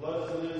Blessed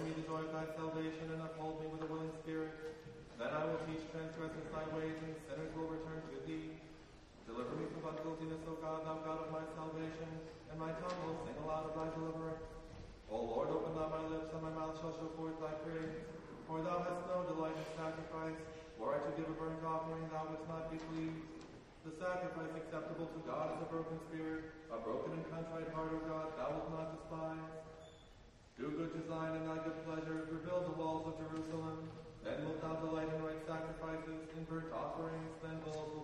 to me the joy of thy salvation, and uphold me with a willing spirit. Then I will teach transgressors thy ways, and sinners will return to thee. Deliver me from bloodguiltiness, O God, thou God of my salvation, and my tongue will sing aloud of thy deliverance. O Lord, open thou my lips, and my mouth shall show forth thy praise. For thou hast no delight in sacrifice. Were I to give a burnt offering, thou wouldst not be pleased. The sacrifice acceptable to God is a broken spirit, a broken and contrite heart, O God, thou wilt not despise. Do good to Zion in thy good pleasure, rebuild the walls of Jerusalem. Then wilt thou delight in right sacrifices, in burnt offerings, then bulls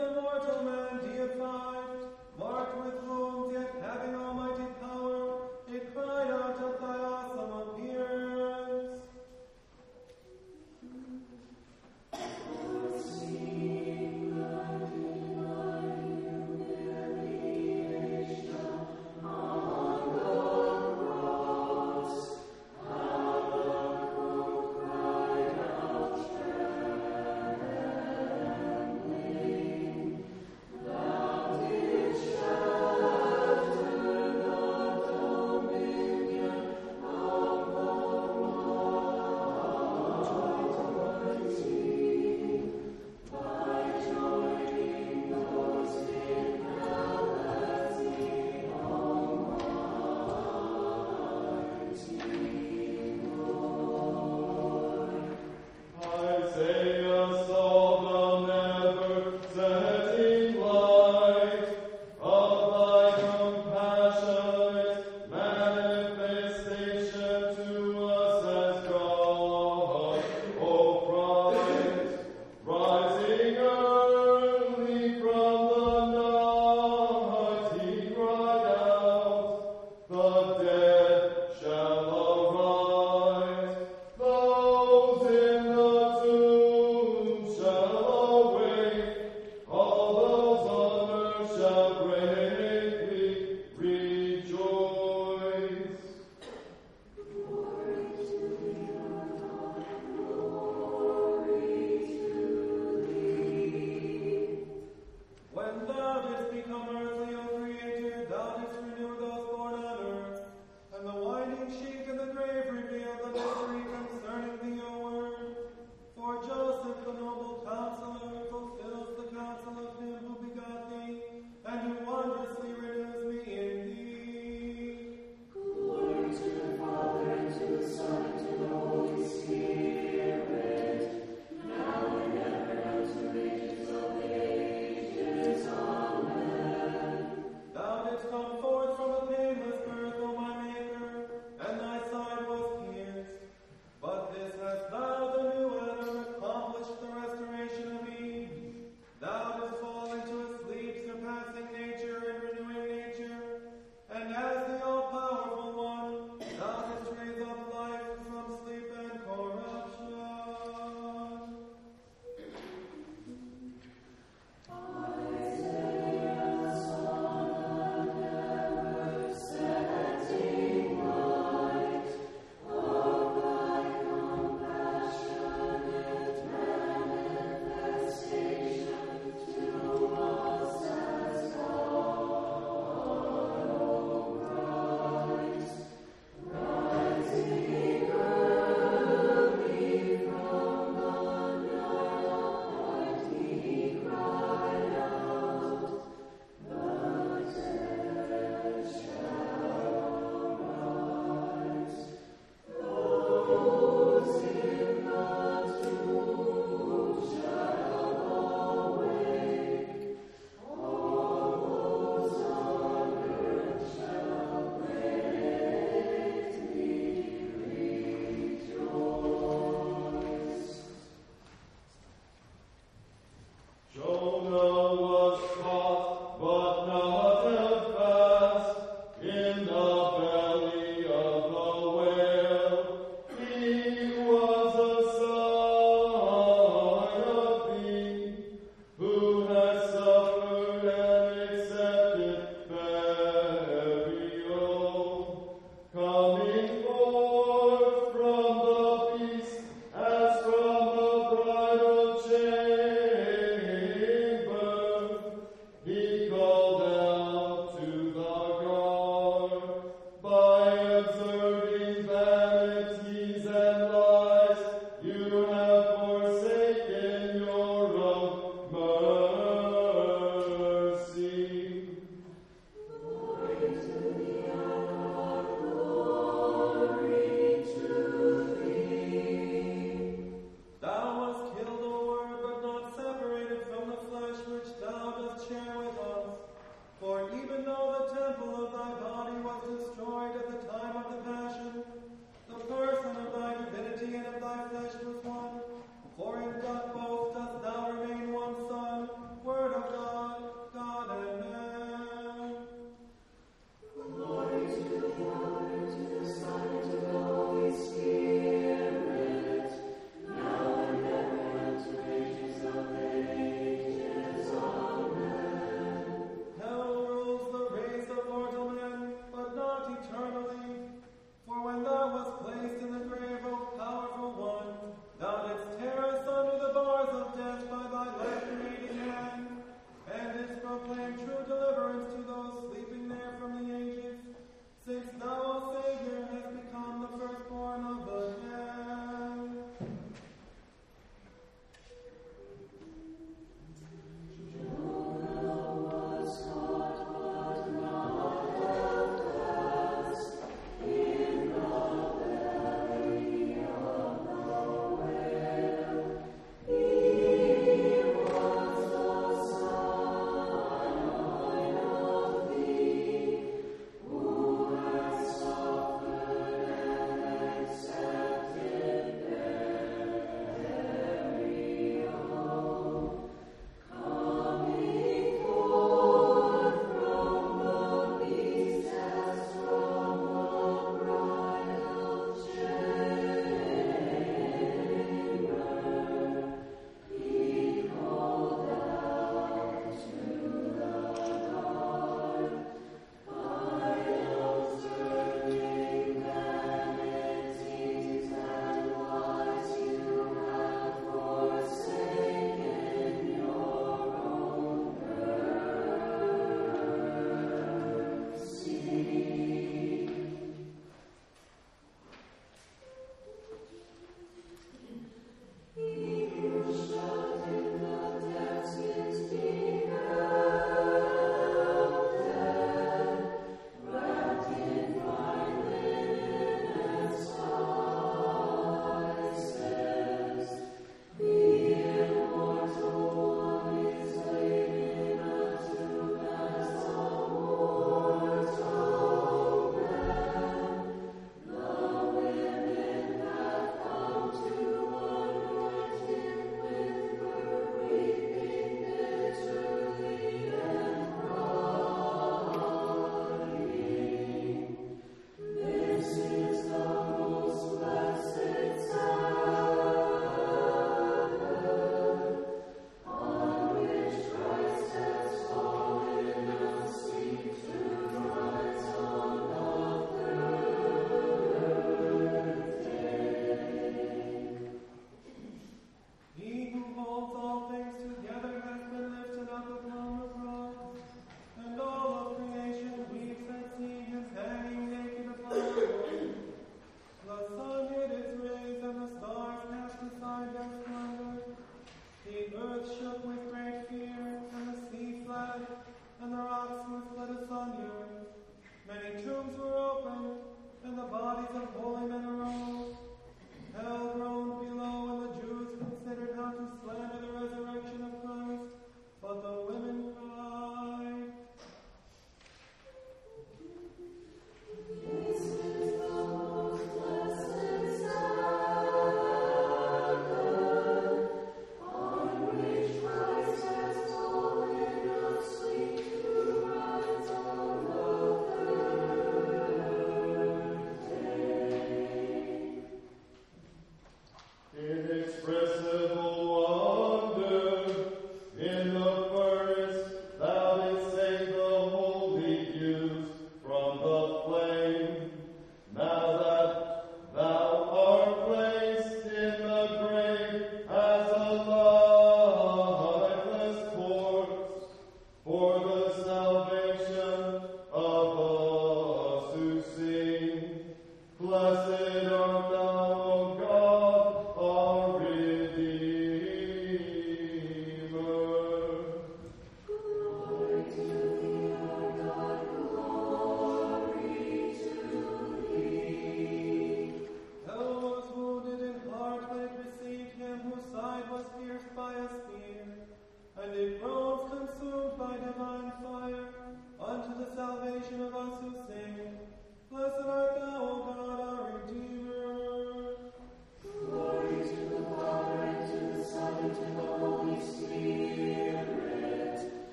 the mortal man deified, marked with whom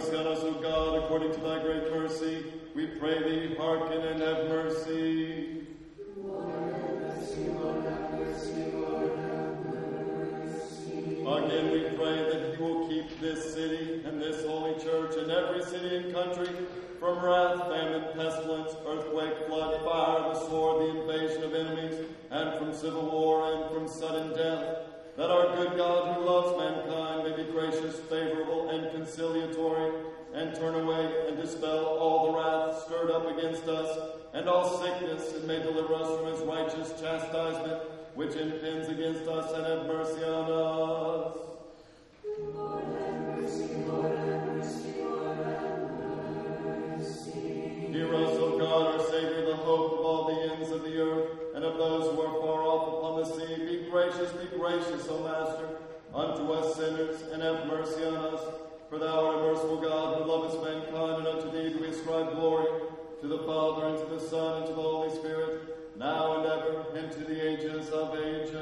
scan us, O God, according to thy great mercy. We pray thee, hearken and have mercy. Have mercy. Again, we pray that you will keep this city and this holy church and every city and country from wrath, famine, pestilence, earthquake, flood, fire, the sword, the invasion of enemies, and from civil war and from sudden death. That our good God who loves mankind gracious, favorable, and conciliatory, and turn away and dispel all the wrath stirred up against us, and all sickness, and may deliver us from his righteous chastisement, which impends against us, and have mercy on us. Lord, have mercy, Lord, have mercy, Lord, have mercy. Hear us, O God, our Savior, the hope of all the ends of the earth, and of those who are far off upon the sea. Be gracious, be gracious, O Master, unto us sinners, and have mercy on us. For thou art a merciful God, who lovest mankind, and unto thee do we ascribe glory, to the Father, and to the Son, and to the Holy Spirit, now and ever, and to the ages of ages.